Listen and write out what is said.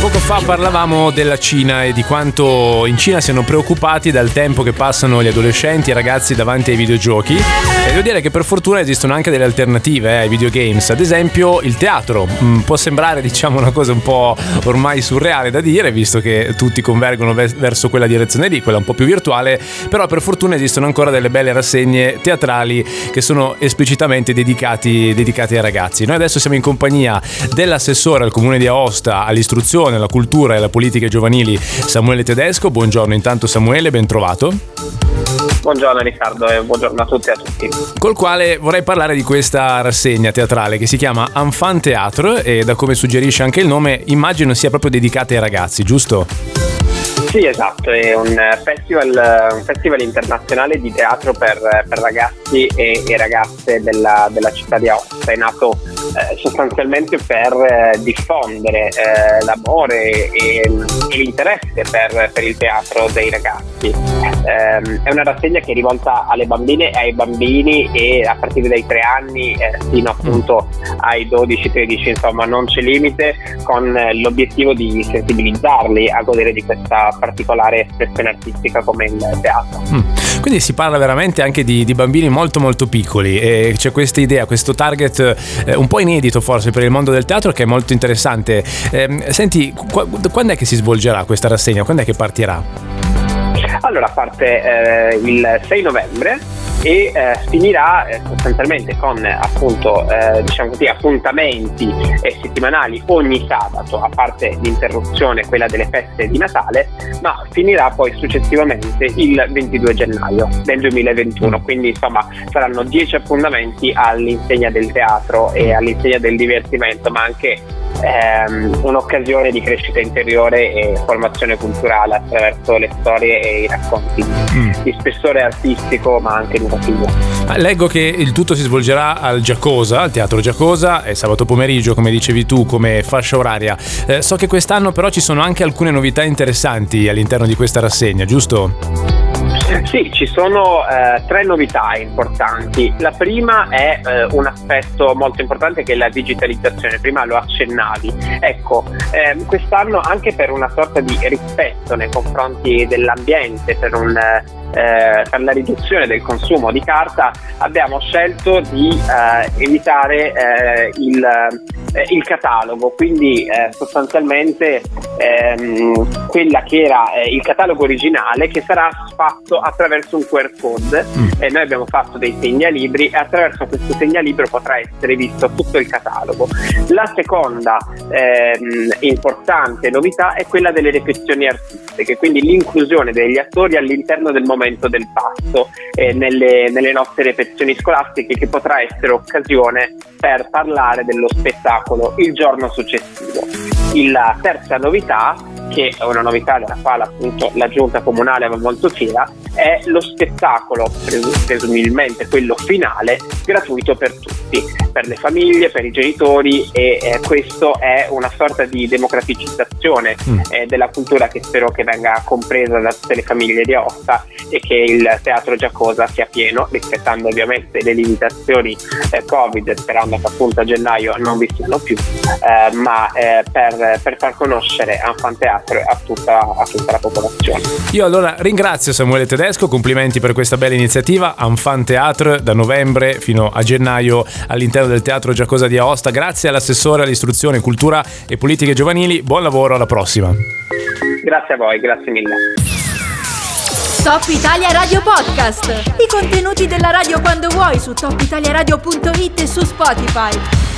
Poco fa parlavamo della Cina e di quanto in Cina siano preoccupati dal tempo che passano gli adolescenti e i ragazzi davanti ai videogiochi. E devo dire che per fortuna esistono anche delle alternative eh, ai videogames, ad esempio il teatro. Mm, può sembrare diciamo una cosa un po' ormai surreale da dire, visto che tutti convergono verso quella direzione lì, quella un po' più virtuale, però per fortuna esistono ancora delle belle rassegne teatrali che sono esplicitamente dedicati ai ragazzi. Noi adesso siamo in compagnia dell'assessore al comune di Aosta all'istruzione alla cultura e alla politica giovanili Samuele Tedesco. Buongiorno intanto Samuele, ben trovato. Buongiorno Riccardo e buongiorno a tutti e a tutti. Col quale vorrei parlare di questa rassegna teatrale che si chiama Enfant Theatre e da come suggerisce anche il nome immagino sia proprio dedicata ai ragazzi, giusto? Sì, esatto, è un festival, un festival internazionale di teatro per, per ragazzi e, e ragazze della, della, città di Aosta. È nato eh, sostanzialmente per eh, diffondere eh, l'amore e, e l'interesse per, per, il teatro dei ragazzi. Ehm, è una rassegna che è rivolta alle bambine e ai bambini e a partire dai tre anni eh, fino appunto ai 12-13, insomma non c'è limite, con l'obiettivo di sensibilizzarli a godere di questa particolare espressione artistica come il teatro. Mm. Quindi si parla veramente anche di, di, bambini molto molto piccoli e c'è questa idea, questo target eh, un po' inedito forse per il mondo del teatro che è molto interessante. Eh, senti, qu- quando è che si svolgerà questa rassegna? Quando è che partirà? Allora parte eh, il 6 novembre e eh, finirà eh, sostanzialmente con appunto eh, diciamo così, appuntamenti settimanali ogni sabato, a parte l'interruzione quella delle feste di Natale, ma finirà poi successivamente il 22 gennaio del 2021, mm. quindi insomma saranno 10 appuntamenti all'insegna del teatro e all'insegna del divertimento, ma anche ehm, un'occasione di crescita interiore e formazione culturale attraverso le storie e i racconti mm. di spessore artistico ma anche educativo. Leggo che il tutto si svolgerà al Giacosa, al Teatro Giacosa, è sabato pomeriggio come dicevi tu come fascia oraria. Eh, so che quest'anno però ci sono anche alcune novità interessanti all'interno di questa rassegna, giusto? Sì, ci sono eh, tre novità importanti. La prima è eh, un aspetto molto importante che è la digitalizzazione, prima lo accennavi. Ecco, eh, quest'anno anche per una sorta di rispetto nei confronti dell'ambiente, per un eh, per la riduzione del consumo di carta abbiamo scelto di eh, evitare eh, il, eh, il, catalogo, quindi eh, sostanzialmente ehm, quella che era eh, il catalogo originale che sarà fatto attraverso un QR code mm. e noi abbiamo fatto dei segnalibri e attraverso questo segnalibro potrà essere visto tutto il catalogo. La seconda ehm, importante novità è quella delle ripetizioni artistiche, quindi l'inclusione degli attori all'interno del momento del passo eh, nelle, nelle nostre ripetizioni scolastiche che potrà essere occasione per parlare dello spettacolo il giorno successivo. La terza novità tá? Che è una novità della quale appunto la giunta comunale va molto fiera, è lo spettacolo, presumibilmente quello finale, gratuito per tutti, per le famiglie, per i genitori e eh, questo è una sorta di democraticizzazione mm. eh, della cultura che spero che venga compresa da tutte le famiglie di Aosta e che il teatro Giacosa sia pieno, rispettando ovviamente le limitazioni eh, Covid, sperando che appunto a gennaio non vi siano più, eh, ma eh, per, per, far conoscere Enfant Teatro a tutta, a tutta la popolazione. Io allora ringrazio Samuele Tedesco, complimenti per questa bella iniziativa, Enfant Teatro da novembre fino a gennaio all'interno del Teatro Giacosa di Aosta. Grazie all'assessore all'istruzione, cultura e politiche giovanili, buon lavoro, alla prossima. Grazie a voi, grazie mille. Top Italia Radio Podcast. I contenuti della radio quando vuoi su topitaliaradio.it e su Spotify.